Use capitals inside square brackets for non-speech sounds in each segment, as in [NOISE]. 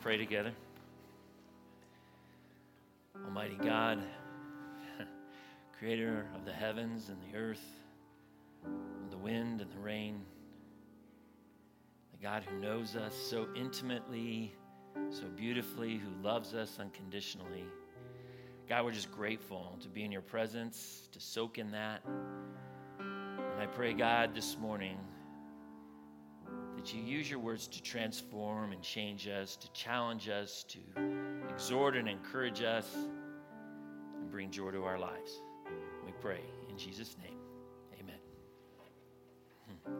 pray together. Almighty God, [LAUGHS] creator of the heavens and the earth, and the wind and the rain, the God who knows us so intimately, so beautifully, who loves us unconditionally. God, we're just grateful to be in your presence, to soak in that. And I pray, God, this morning that you use your words to transform and change us, to challenge us, to exhort and encourage us, and bring joy to our lives. We pray in Jesus' name. Amen. Hmm.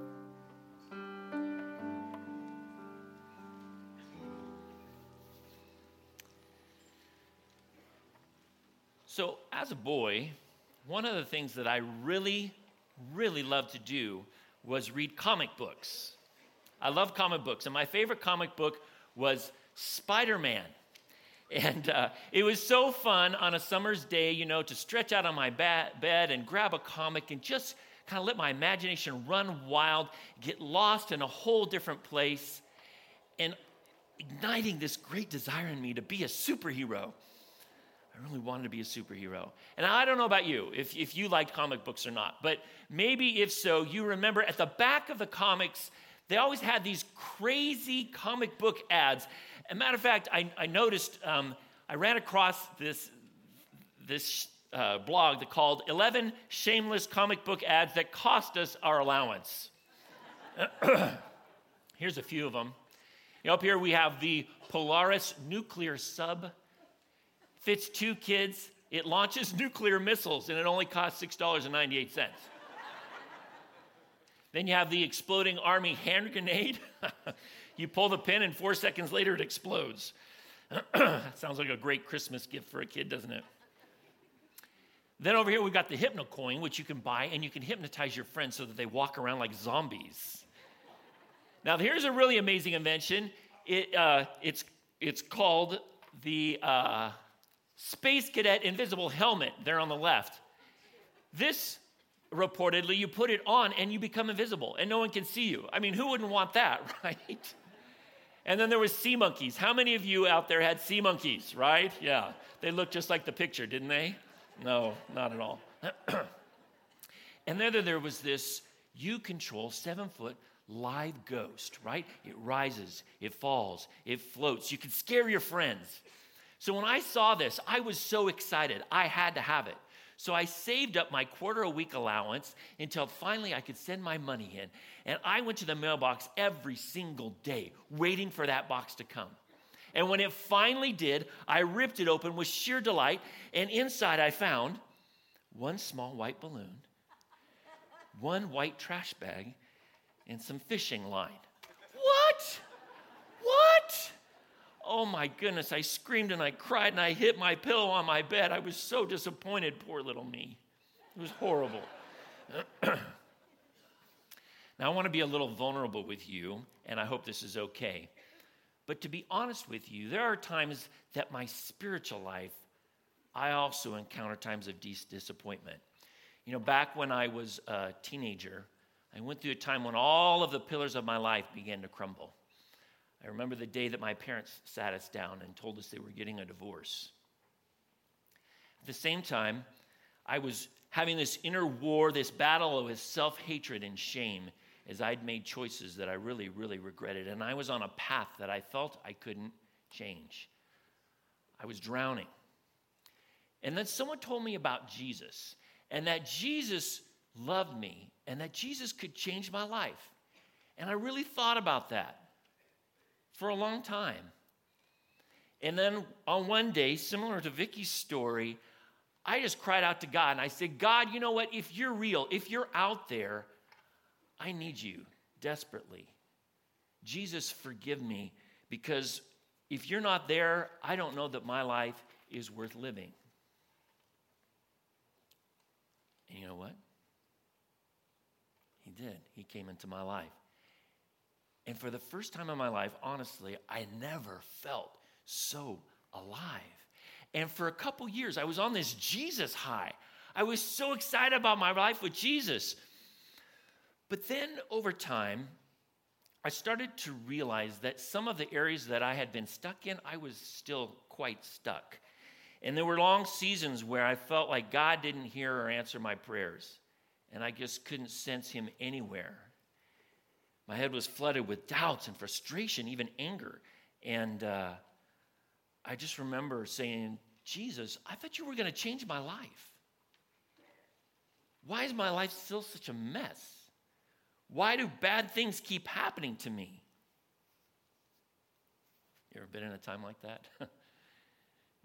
So, as a boy, one of the things that I really, really loved to do was read comic books. I love comic books, and my favorite comic book was Spider Man. And uh, it was so fun on a summer's day, you know, to stretch out on my ba- bed and grab a comic and just kind of let my imagination run wild, get lost in a whole different place, and igniting this great desire in me to be a superhero. I really wanted to be a superhero. And I don't know about you, if, if you liked comic books or not, but maybe if so, you remember at the back of the comics, they always had these crazy comic book ads. As a matter of fact, I, I noticed, um, I ran across this, this uh, blog that called 11 Shameless Comic Book Ads That Cost Us Our Allowance. [CLEARS THROAT] Here's a few of them. You know, up here we have the Polaris nuclear sub. Fits two kids. It launches nuclear missiles and it only costs $6.98. Then you have the exploding army hand grenade. [LAUGHS] you pull the pin, and four seconds later, it explodes. [CLEARS THROAT] Sounds like a great Christmas gift for a kid, doesn't it? Then over here, we've got the hypno coin, which you can buy, and you can hypnotize your friends so that they walk around like zombies. Now, here's a really amazing invention. It, uh, it's, it's called the uh, Space Cadet Invisible Helmet, there on the left. This reportedly, you put it on and you become invisible and no one can see you. I mean, who wouldn't want that, [LAUGHS] right? And then there was sea monkeys. How many of you out there had sea monkeys, right? Yeah. They looked just like the picture, didn't they? No, not at all. [CLEARS THROAT] and then there was this you control seven foot live ghost, right? It rises, it falls, it floats. You can scare your friends. So when I saw this, I was so excited. I had to have it. So I saved up my quarter a week allowance until finally I could send my money in. And I went to the mailbox every single day waiting for that box to come. And when it finally did, I ripped it open with sheer delight. And inside I found one small white balloon, one white trash bag, and some fishing line. What? What? Oh my goodness, I screamed and I cried and I hit my pillow on my bed. I was so disappointed, poor little me. It was horrible. [CLEARS THROAT] now, I want to be a little vulnerable with you, and I hope this is okay. But to be honest with you, there are times that my spiritual life, I also encounter times of dis- disappointment. You know, back when I was a teenager, I went through a time when all of the pillars of my life began to crumble. I remember the day that my parents sat us down and told us they were getting a divorce. At the same time, I was having this inner war, this battle with self hatred and shame as I'd made choices that I really, really regretted. And I was on a path that I felt I couldn't change. I was drowning. And then someone told me about Jesus and that Jesus loved me and that Jesus could change my life. And I really thought about that for a long time. And then on one day, similar to Vicky's story, I just cried out to God and I said, God, you know what? If you're real, if you're out there, I need you desperately. Jesus, forgive me because if you're not there, I don't know that my life is worth living. And you know what? He did. He came into my life. And for the first time in my life, honestly, I never felt so alive. And for a couple years, I was on this Jesus high. I was so excited about my life with Jesus. But then over time, I started to realize that some of the areas that I had been stuck in, I was still quite stuck. And there were long seasons where I felt like God didn't hear or answer my prayers, and I just couldn't sense Him anywhere. My head was flooded with doubts and frustration, even anger. And uh, I just remember saying, Jesus, I thought you were going to change my life. Why is my life still such a mess? Why do bad things keep happening to me? You ever been in a time like that? [LAUGHS]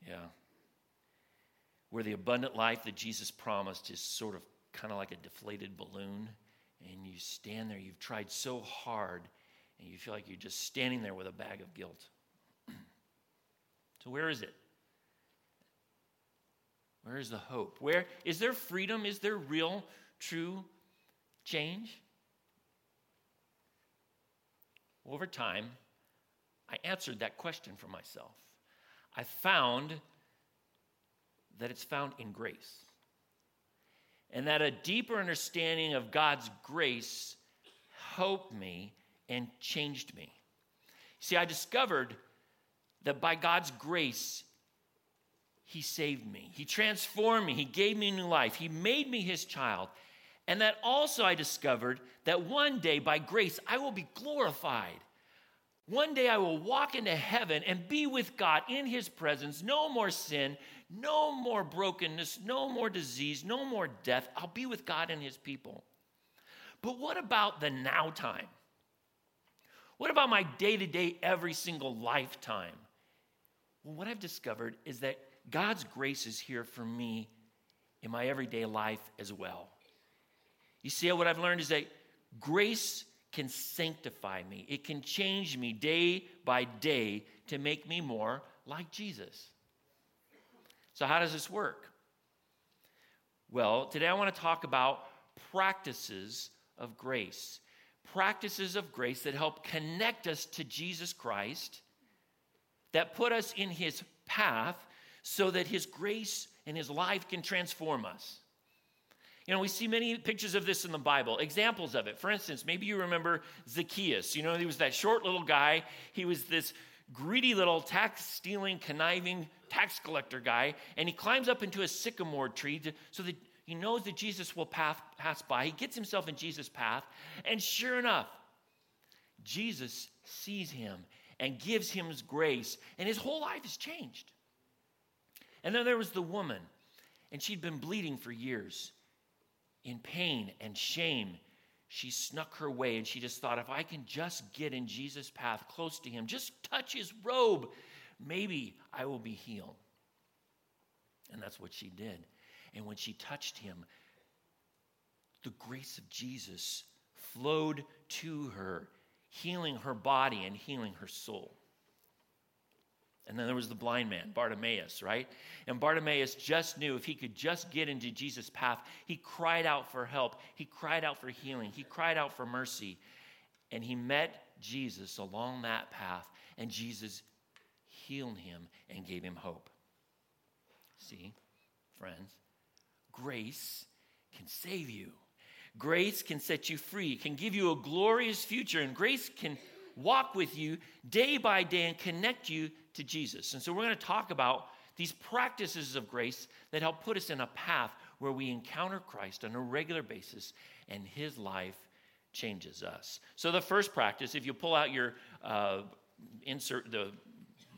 yeah. Where the abundant life that Jesus promised is sort of kind of like a deflated balloon, and you stand there, you've tried so hard, and you feel like you're just standing there with a bag of guilt. [CLEARS THROAT] so, where is it? Where is the hope? Where is there freedom? Is there real, true change? Over time, I answered that question for myself. I found that it's found in grace. And that a deeper understanding of God's grace helped me and changed me. See, I discovered that by God's grace, He saved me. He transformed me. He gave me new life. He made me His child. And that also I discovered that one day, by grace, I will be glorified. One day I will walk into heaven and be with God in His presence. No more sin, no more brokenness, no more disease, no more death. I'll be with God and His people. But what about the now time? What about my day to day, every single lifetime? Well, what I've discovered is that God's grace is here for me in my everyday life as well. You see, what I've learned is that grace can sanctify me, it can change me day by day to make me more like Jesus. So, how does this work? Well, today I want to talk about practices of grace. Practices of grace that help connect us to Jesus Christ, that put us in his path so that his grace and his life can transform us. You know, we see many pictures of this in the Bible, examples of it. For instance, maybe you remember Zacchaeus. You know, he was that short little guy. He was this greedy little tax stealing, conniving tax collector guy, and he climbs up into a sycamore tree to, so that he knows that Jesus will pass, pass by. He gets himself in Jesus' path, and sure enough, Jesus sees him and gives him his grace, and his whole life is changed. And then there was the woman, and she'd been bleeding for years in pain and shame, she snuck her way and she just thought, if I can just get in Jesus' path close to him, just touch his robe, maybe I will be healed. And that's what she did. And when she touched him, the grace of Jesus flowed to her, healing her body and healing her soul. And then there was the blind man, Bartimaeus, right? And Bartimaeus just knew if he could just get into Jesus' path, he cried out for help. He cried out for healing. He cried out for mercy. And he met Jesus along that path, and Jesus healed him and gave him hope. See, friends, grace can save you. Grace can set you free, can give you a glorious future, and grace can walk with you day by day and connect you to Jesus. And so we're going to talk about these practices of grace that help put us in a path where we encounter Christ on a regular basis and his life changes us. So the first practice, if you pull out your uh, insert the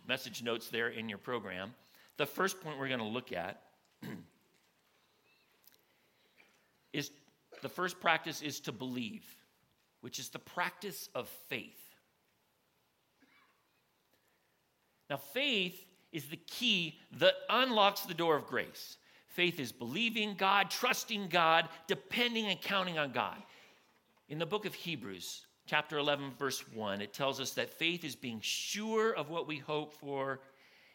message notes there in your program, the first point we're going to look at is the first practice is to believe, which is the practice of faith. Now, faith is the key that unlocks the door of grace. Faith is believing God, trusting God, depending and counting on God. In the book of Hebrews, chapter 11, verse 1, it tells us that faith is being sure of what we hope for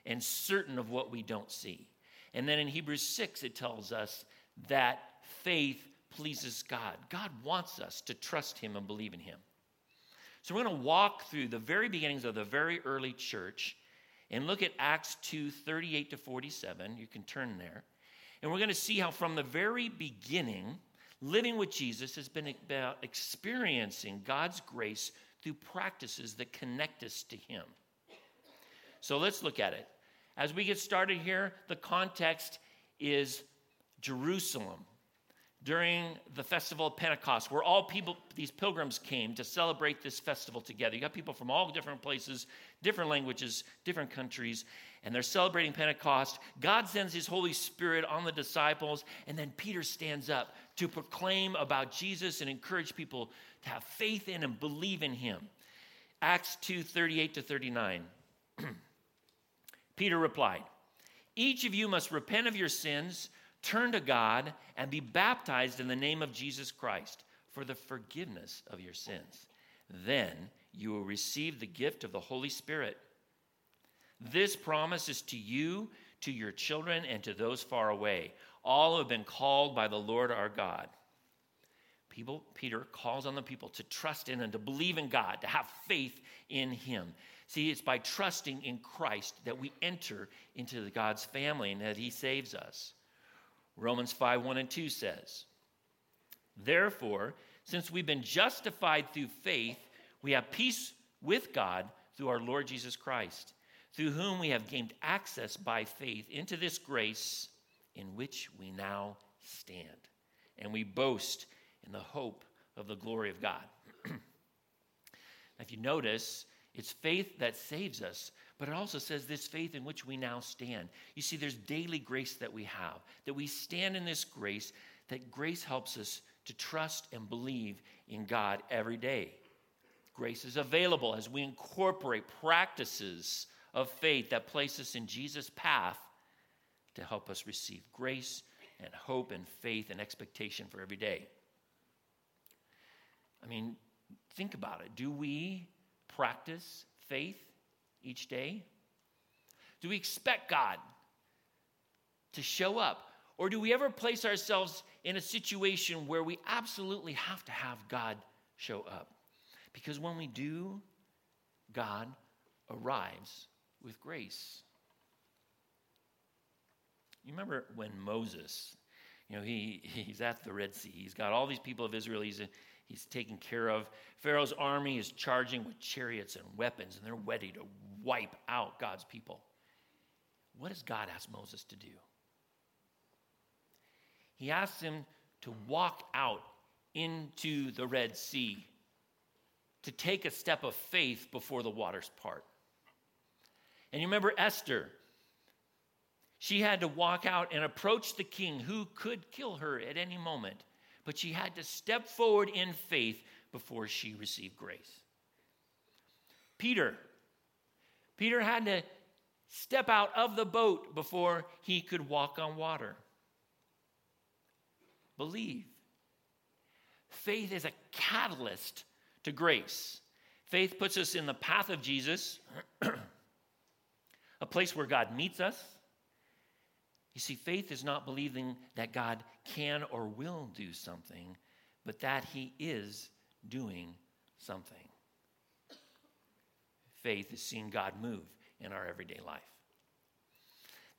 and certain of what we don't see. And then in Hebrews 6, it tells us that faith pleases God. God wants us to trust Him and believe in Him. So we're going to walk through the very beginnings of the very early church and look at Acts 2 38 to 47. You can turn there. And we're going to see how, from the very beginning, living with Jesus has been about experiencing God's grace through practices that connect us to Him. So let's look at it. As we get started here, the context is Jerusalem during the festival of Pentecost, where all people, these pilgrims came to celebrate this festival together. You got people from all different places, different languages, different countries, and they're celebrating Pentecost. God sends his Holy Spirit on the disciples, and then Peter stands up to proclaim about Jesus and encourage people to have faith in and believe in him. Acts 2 38 to 39. [CLEARS THROAT] Peter replied, Each of you must repent of your sins Turn to God and be baptized in the name of Jesus Christ for the forgiveness of your sins. Then you will receive the gift of the Holy Spirit. This promise is to you, to your children, and to those far away, all who have been called by the Lord our God. People, Peter calls on the people to trust in and to believe in God, to have faith in Him. See, it's by trusting in Christ that we enter into God's family and that He saves us. Romans 5 1 and 2 says, Therefore, since we've been justified through faith, we have peace with God through our Lord Jesus Christ, through whom we have gained access by faith into this grace in which we now stand. And we boast in the hope of the glory of God. [CLEARS THROAT] if you notice, it's faith that saves us, but it also says this faith in which we now stand. You see, there's daily grace that we have, that we stand in this grace, that grace helps us to trust and believe in God every day. Grace is available as we incorporate practices of faith that place us in Jesus' path to help us receive grace and hope and faith and expectation for every day. I mean, think about it. Do we practice faith each day? Do we expect God to show up? Or do we ever place ourselves in a situation where we absolutely have to have God show up? Because when we do, God arrives with grace. You remember when Moses, you know, he, he's at the Red Sea. He's got all these people of Israel. He's, he's taking care of. Pharaoh's army is charging with chariots and weapons, and they're ready to wipe out God's people. What does God ask Moses to do? He asks him to walk out into the Red Sea, to take a step of faith before the waters part. And you remember Esther. She had to walk out and approach the king who could kill her at any moment, but she had to step forward in faith before she received grace. Peter Peter had to step out of the boat before he could walk on water. Believe. Faith is a catalyst to grace. Faith puts us in the path of Jesus, [CLEARS THROAT] a place where God meets us. You see, faith is not believing that God can or will do something, but that he is doing something faith is seeing God move in our everyday life.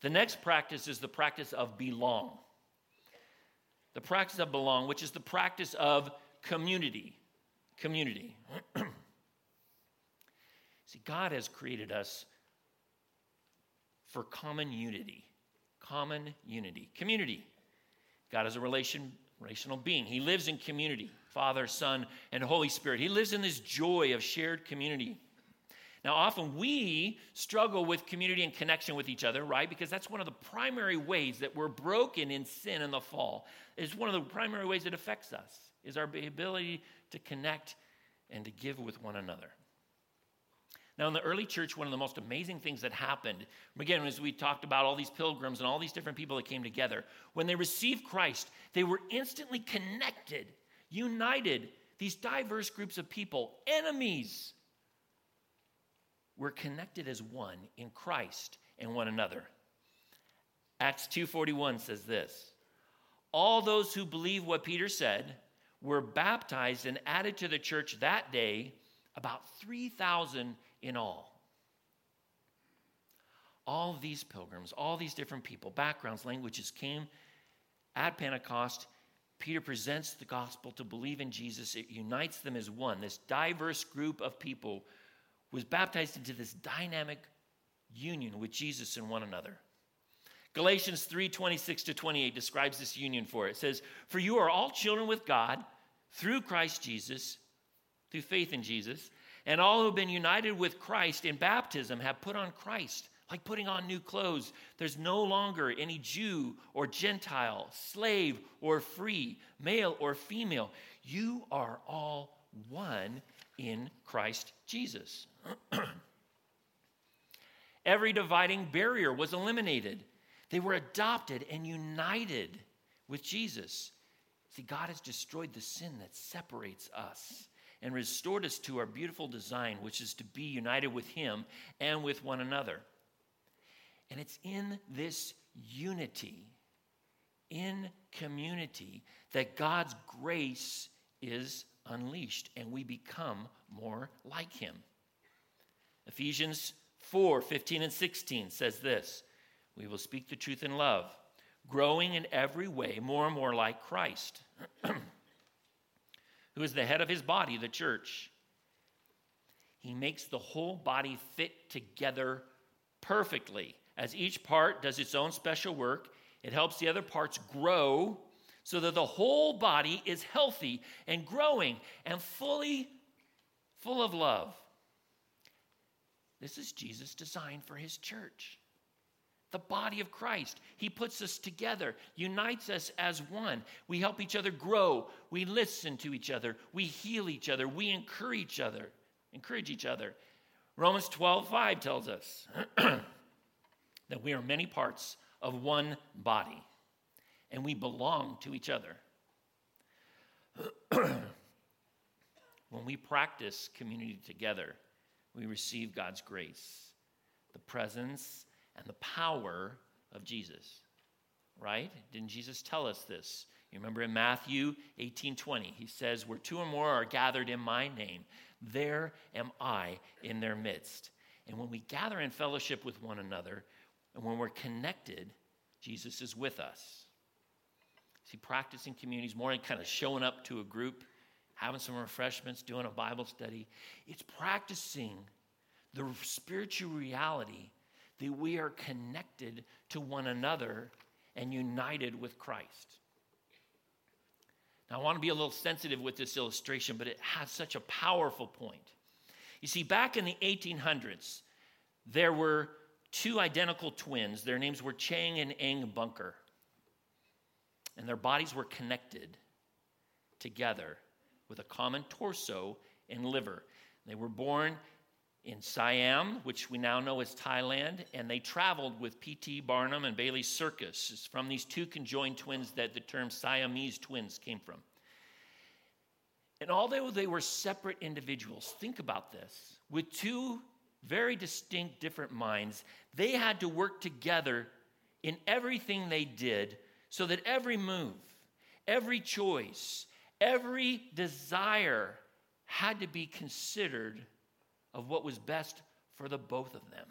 The next practice is the practice of belong. The practice of belong, which is the practice of community. Community. [CLEARS THROAT] See, God has created us for common unity. Common unity. Community. God is a relation, relational being. He lives in community Father, Son, and Holy Spirit. He lives in this joy of shared community. Now, often we struggle with community and connection with each other, right? Because that's one of the primary ways that we're broken in sin and the fall. It's one of the primary ways it affects us is our ability to connect and to give with one another. Now, in the early church, one of the most amazing things that happened, again, as we talked about all these pilgrims and all these different people that came together, when they received Christ, they were instantly connected, united. These diverse groups of people, enemies, we're connected as one in Christ and one another. Acts 2:41 says this. All those who believe what Peter said were baptized and added to the church that day, about 3,000 in all. All these pilgrims, all these different people, backgrounds, languages came at Pentecost. Peter presents the gospel to believe in Jesus. It unites them as one. This diverse group of people was baptized into this dynamic union with Jesus and one another. Galatians 3 26 to 28 describes this union for it. It says, For you are all children with God through Christ Jesus, through faith in Jesus, and all who have been united with Christ in baptism have put on Christ, like putting on new clothes. There's no longer any Jew or Gentile, slave or free, male or female. You are all one in Christ Jesus. [CLEARS THROAT] Every dividing barrier was eliminated. They were adopted and united with Jesus. See, God has destroyed the sin that separates us and restored us to our beautiful design, which is to be united with Him and with one another. And it's in this unity, in community, that God's grace is unleashed and we become more like Him. Ephesians 4 15 and 16 says this we will speak the truth in love, growing in every way more and more like Christ, [CLEARS THROAT] who is the head of his body, the church. He makes the whole body fit together perfectly. As each part does its own special work, it helps the other parts grow so that the whole body is healthy and growing and fully full of love. This is Jesus' design for his church the body of Christ. He puts us together, unites us as one. We help each other grow. We listen to each other. We heal each other. We encourage each other. Encourage each other. Romans 12, 5 tells us [CLEARS THROAT] that we are many parts of one body and we belong to each other. [CLEARS THROAT] when we practice community together, we receive God's grace, the presence and the power of Jesus. Right? Didn't Jesus tell us this? You remember in Matthew 18 20, he says, Where two or more are gathered in my name, there am I in their midst. And when we gather in fellowship with one another, and when we're connected, Jesus is with us. See, practicing communities more than kind of showing up to a group, having some refreshments, doing a Bible study. It's practicing the spiritual reality that we are connected to one another and united with Christ. Now, I want to be a little sensitive with this illustration, but it has such a powerful point. You see, back in the 1800s, there were two identical twins. Their names were Chang and Eng Bunker. And their bodies were connected together with a common torso and liver. They were born in Siam, which we now know as Thailand, and they traveled with P.T. Barnum and Bailey Circus. It's from these two conjoined twins that the term Siamese twins came from. And although they were separate individuals, think about this with two very distinct, different minds, they had to work together in everything they did so that every move, every choice, every desire had to be considered of what was best for the both of them.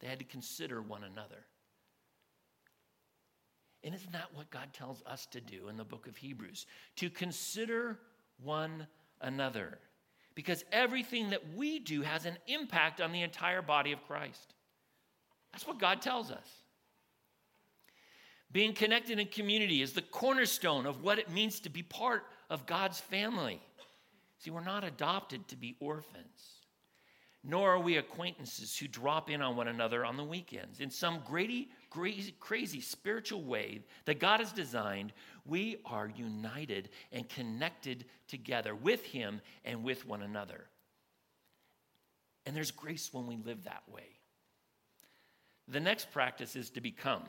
They had to consider one another. And isn't that what God tells us to do in the book of Hebrews? To consider one another. Because everything that we do has an impact on the entire body of Christ. That's what God tells us. Being connected in community is the cornerstone of what it means to be part of God's family. See, we're not adopted to be orphans, nor are we acquaintances who drop in on one another on the weekends. In some crazy, crazy, crazy spiritual way that God has designed, we are united and connected together with Him and with one another. And there's grace when we live that way. The next practice is to become,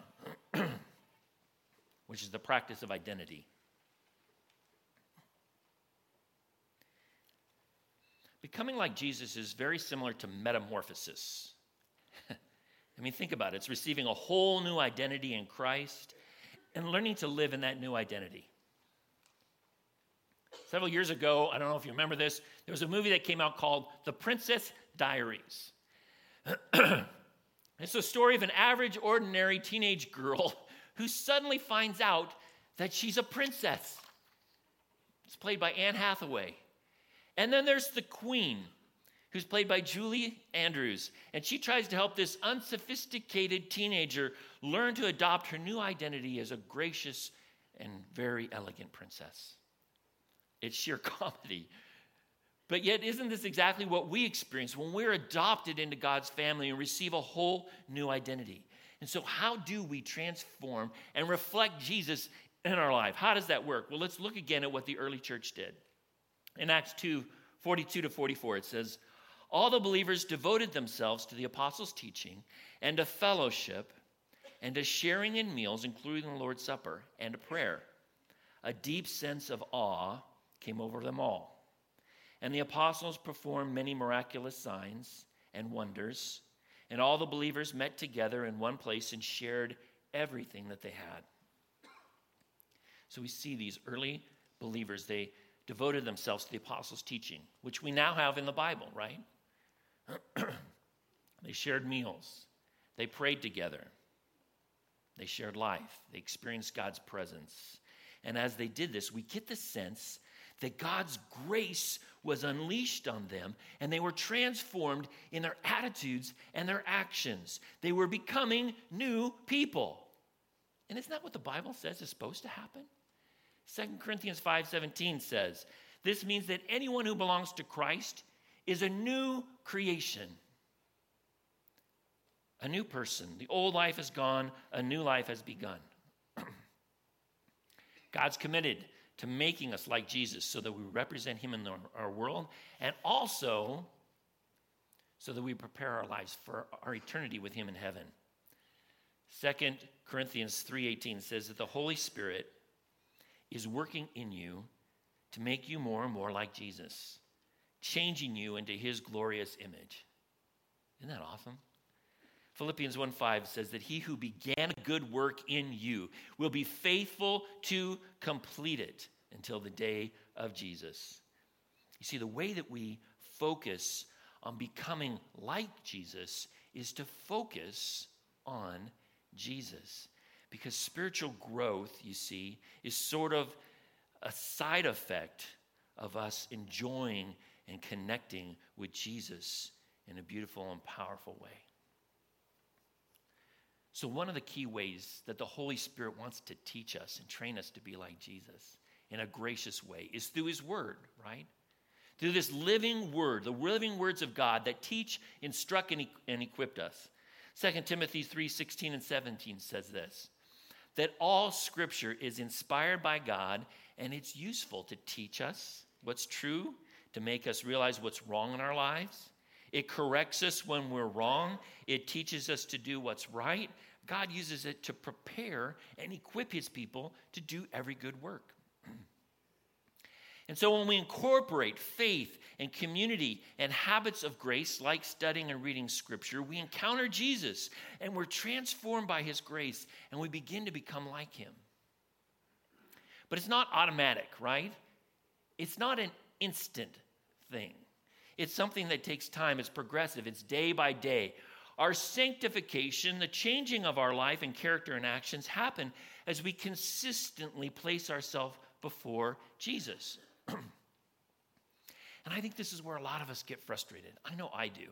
[CLEARS THROAT] which is the practice of identity. Becoming like Jesus is very similar to metamorphosis. [LAUGHS] I mean, think about it. It's receiving a whole new identity in Christ and learning to live in that new identity. Several years ago, I don't know if you remember this, there was a movie that came out called The Princess Diaries. [CLEARS THROAT] it's a story of an average, ordinary teenage girl who suddenly finds out that she's a princess. It's played by Anne Hathaway. And then there's the queen, who's played by Julie Andrews. And she tries to help this unsophisticated teenager learn to adopt her new identity as a gracious and very elegant princess. It's sheer [LAUGHS] comedy. But yet, isn't this exactly what we experience when we're adopted into God's family and receive a whole new identity? And so, how do we transform and reflect Jesus in our life? How does that work? Well, let's look again at what the early church did. In Acts 2 42 to 44, it says, All the believers devoted themselves to the apostles' teaching and to fellowship and to sharing in meals, including the Lord's Supper, and to prayer. A deep sense of awe came over them all. And the apostles performed many miraculous signs and wonders, and all the believers met together in one place and shared everything that they had. So we see these early believers, they devoted themselves to the apostles' teaching, which we now have in the Bible, right? [CLEARS THROAT] they shared meals, they prayed together, they shared life, they experienced God's presence. And as they did this, we get the sense that God's grace was unleashed on them and they were transformed in their attitudes and their actions. They were becoming new people. And isn't that what the Bible says is supposed to happen? 2 Corinthians 5:17 says, "This means that anyone who belongs to Christ is a new creation." A new person. The old life is gone, a new life has begun. [CLEARS THROAT] God's committed to making us like Jesus so that we represent him in the, our world and also so that we prepare our lives for our eternity with him in heaven. 2 Corinthians 3:18 says that the Holy Spirit is working in you to make you more and more like Jesus, changing you into his glorious image. Isn't that awesome? Philippians 1 5 says that he who began a good work in you will be faithful to complete it until the day of Jesus. You see, the way that we focus on becoming like Jesus is to focus on Jesus. Because spiritual growth, you see, is sort of a side effect of us enjoying and connecting with Jesus in a beautiful and powerful way. So, one of the key ways that the Holy Spirit wants to teach us and train us to be like Jesus in a gracious way is through His Word, right? Through this living Word, the living words of God that teach, instruct, and, and equip us. 2 Timothy 3 16 and 17 says this that all Scripture is inspired by God and it's useful to teach us what's true, to make us realize what's wrong in our lives. It corrects us when we're wrong. It teaches us to do what's right. God uses it to prepare and equip his people to do every good work. and so when we incorporate faith and community and habits of grace, like studying and reading scripture, we encounter Jesus and we're transformed by his grace and we begin to become like him. But it's not automatic, right? It's not an instant thing. It's something that takes time, it's progressive, it's day by day. Our sanctification, the changing of our life and character and actions, happen as we consistently place ourselves before Jesus. [CLEARS THROAT] and I think this is where a lot of us get frustrated. I know I do,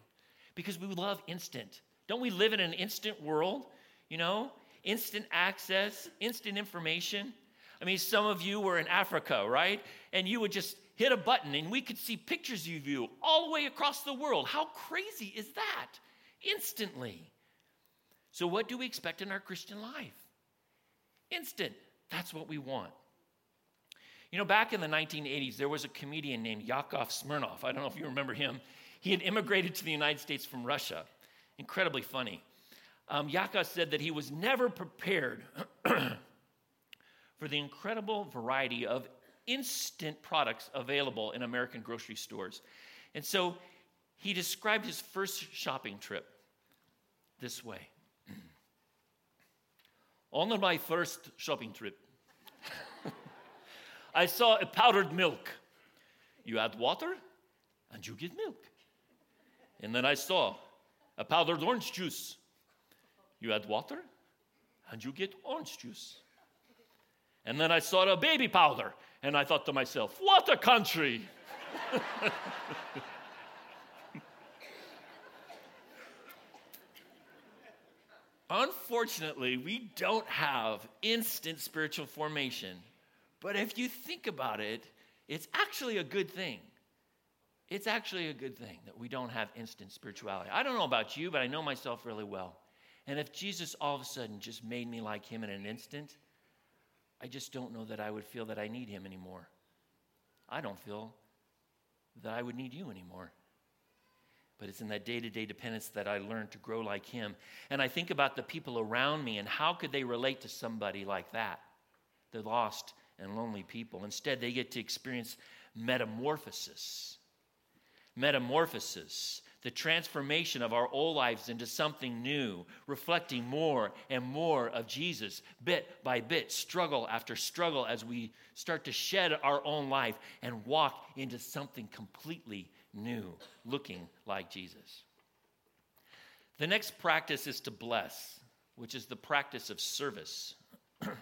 because we love instant. Don't we live in an instant world? You know, instant access, instant information. I mean, some of you were in Africa, right? And you would just hit a button and we could see pictures of you all the way across the world. How crazy is that? instantly. So, what do we expect in our Christian life? Instant. That's what we want. You know, back in the 1980s, there was a comedian named Yakov Smirnoff. I don't know if you remember him. He had immigrated to the United States from Russia. Incredibly funny. Um, Yakov said that he was never prepared [CLEARS THROAT] for the incredible variety of instant products available in American grocery stores. And so he described his first shopping trip this way. [CLEARS THROAT] On my first shopping trip, [LAUGHS] I saw a powdered milk. You add water and you get milk. And then I saw a powdered orange juice. You add water and you get orange juice. And then I saw a baby powder, and I thought to myself, what a country! Unfortunately, we don't have instant spiritual formation. But if you think about it, it's actually a good thing. It's actually a good thing that we don't have instant spirituality. I don't know about you, but I know myself really well. And if Jesus all of a sudden just made me like him in an instant, I just don't know that I would feel that I need him anymore. I don't feel that I would need you anymore. But it's in that day to day dependence that I learned to grow like him. And I think about the people around me and how could they relate to somebody like that? The lost and lonely people. Instead, they get to experience metamorphosis. Metamorphosis, the transformation of our old lives into something new, reflecting more and more of Jesus, bit by bit, struggle after struggle, as we start to shed our own life and walk into something completely new, looking like Jesus. The next practice is to bless, which is the practice of service. [CLEARS THROAT] a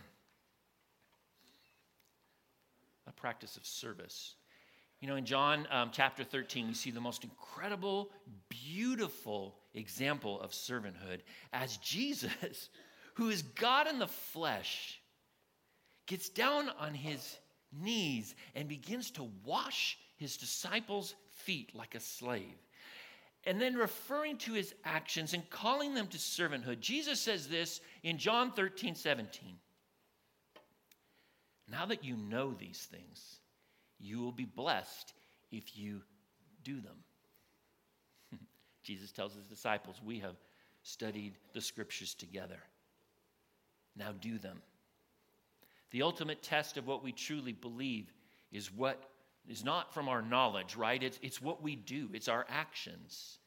practice of service. You know, in John um, chapter 13, you see the most incredible, beautiful example of servanthood as Jesus, [LAUGHS] who is God in the flesh, gets down on his knees and begins to wash his disciples' feet like a slave. And then referring to his actions and calling them to servanthood, Jesus says this in John 13, 17. Now that you know these things, you will be blessed if you do them. [LAUGHS] Jesus tells his disciples, We have studied the scriptures together. Now do them. The ultimate test of what we truly believe is what is not from our knowledge, right? It's, it's what we do, it's our actions.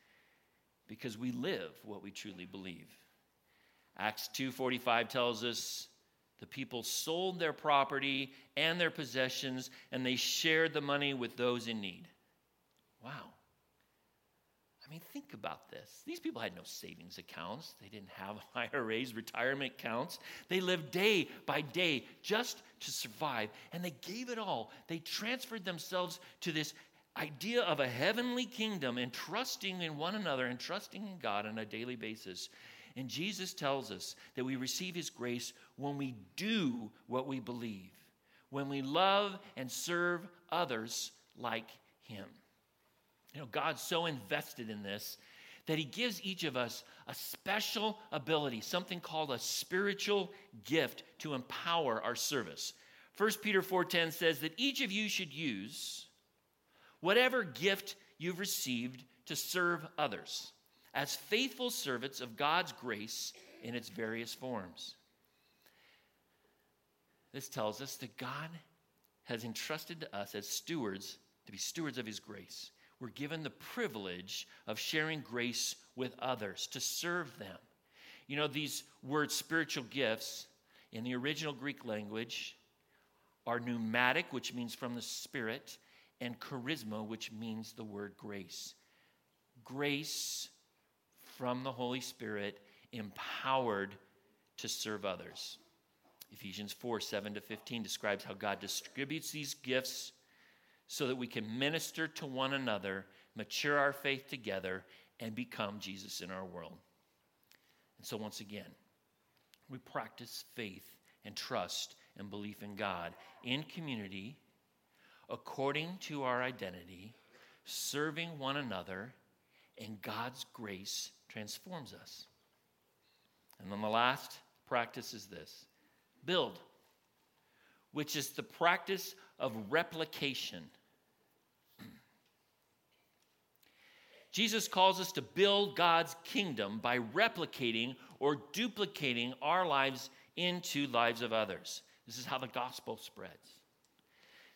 Because we live what we truly believe. Acts 2:45 tells us the people sold their property and their possessions, and they shared the money with those in need. Wow. I mean, think about this. These people had no savings accounts, they didn't have [LAUGHS] IRAs, retirement accounts. They lived day by day just to survive, and they gave it all. They transferred themselves to this idea of a heavenly kingdom and trusting in one another and trusting in God on a daily basis. And Jesus tells us that we receive his grace when we do what we believe, when we love and serve others like him. You know, God's so invested in this that he gives each of us a special ability, something called a spiritual gift to empower our service. 1 Peter 4:10 says that each of you should use whatever gift you've received to serve others as faithful servants of God's grace in its various forms. This tells us that God has entrusted to us as stewards to be stewards of his grace. We're given the privilege of sharing grace with others, to serve them. You know, these words, spiritual gifts, in the original Greek language are pneumatic, which means from the Spirit, and charisma, which means the word grace. Grace from the Holy Spirit, empowered to serve others. Ephesians 4 7 to 15 describes how God distributes these gifts so that we can minister to one another, mature our faith together, and become Jesus in our world. And so, once again, we practice faith and trust and belief in God in community according to our identity, serving one another, and God's grace transforms us. And then the last practice is this build, which is the practice of replication. [CLEARS THROAT] Jesus calls us to build God's kingdom by replicating or duplicating our lives into lives of others. This is how the gospel spreads.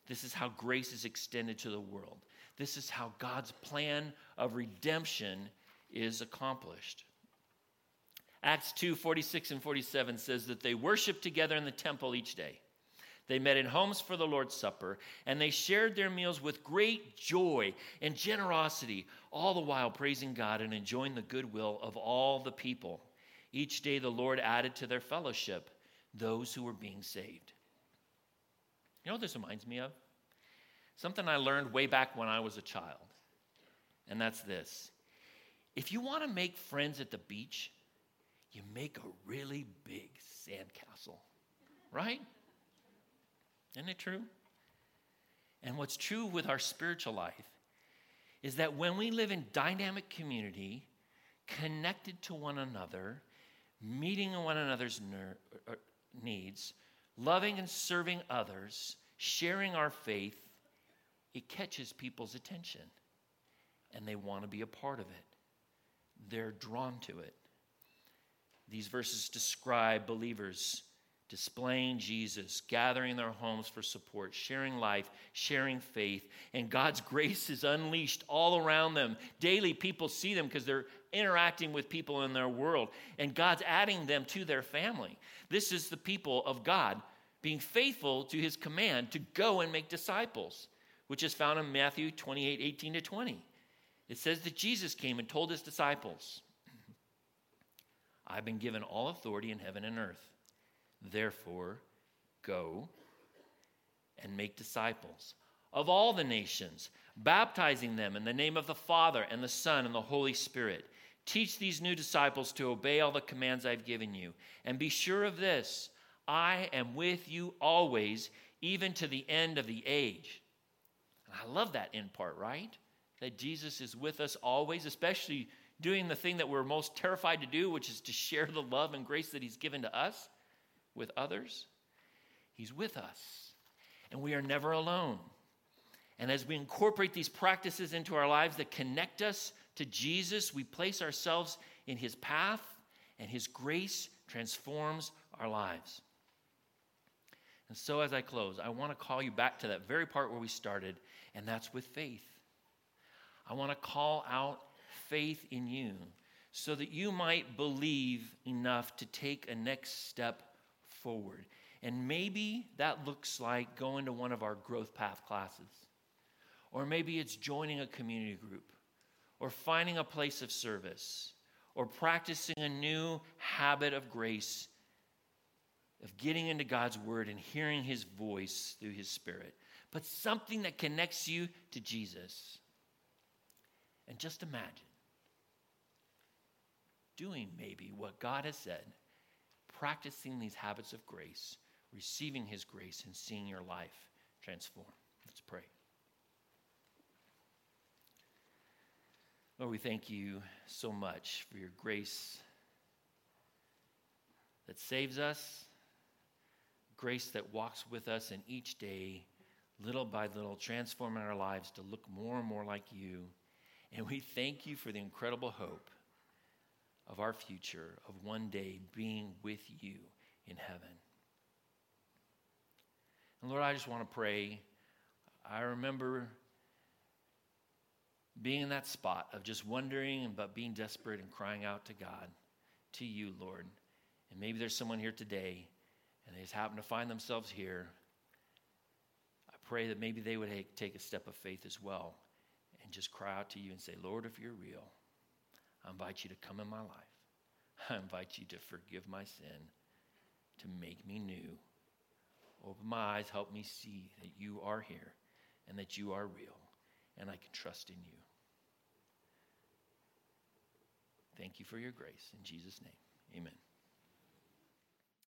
This is how grace is extended to the world. This is how God's plan of redemption is accomplished. Acts 2 46 and 47 says that they worshiped together in the temple each day. They met in homes for the Lord's Supper, and they shared their meals with great joy and generosity, all the while praising God and enjoying the goodwill of all the people. Each day the Lord added to their fellowship those who were being saved. You know what this reminds me of? Something I learned way back when I was a child. And that's this if you want to make friends at the beach, you make a really big sandcastle, right? Isn't it true? And what's true with our spiritual life is that when we live in dynamic community, connected to one another, meeting one another's ner- uh, needs, loving and serving others, sharing our faith, it catches people's attention and they want to be a part of it. They're drawn to it. These verses describe believers displaying Jesus, gathering their homes for support, sharing life, sharing faith, and God's [LAUGHS] grace is unleashed all around them. Daily, people see them because they're interacting with people in their world, and God's adding them to their family. This is the people of God being faithful to his command to go and make disciples, which is found in Matthew 28 18 to 20. It says that Jesus came and told his disciples, I've been given all authority in heaven and earth. Therefore, go and make disciples of all the nations, baptizing them in the name of the Father and the Son and the Holy Spirit. Teach these new disciples to obey all the commands I've given you. And be sure of this I am with you always, even to the end of the age. And I love that end part, right? That Jesus is with us always, especially doing the thing that we're most terrified to do, which is to share the love and grace that He's given to us with others, He's with us. And we are never alone. And as we incorporate these practices into our lives that connect us to Jesus, we place ourselves in His path, and His grace transforms our lives. And so, as I close, I want to call you back to that very part where we started, and that's with faith. I want to call out faith in you so that you might believe enough to take a next step forward. And maybe that looks like going to one of our growth path classes. Or maybe it's joining a community group, or finding a place of service, or practicing a new habit of grace, of getting into God's word and hearing his voice through his spirit. But something that connects you to Jesus. And just imagine doing maybe what God has said practicing these habits of grace, receiving His grace, and seeing your life transform. Let's pray. Lord, we thank you so much for your grace that saves us, grace that walks with us in each day, little by little, transforming our lives to look more and more like you. And we thank you for the incredible hope of our future, of one day being with you in heaven. And Lord, I just want to pray. I remember being in that spot of just wondering but being desperate and crying out to God, to you, Lord. And maybe there's someone here today and they just happen to find themselves here. I pray that maybe they would take a step of faith as well and just cry out to you and say, Lord, if you're real, I invite you to come in my life. [LAUGHS] I invite you to forgive my sin, to make me new. Open my eyes, help me see that you are here and that you are real, and I can trust in you. Thank you for your grace. In Jesus' name, amen.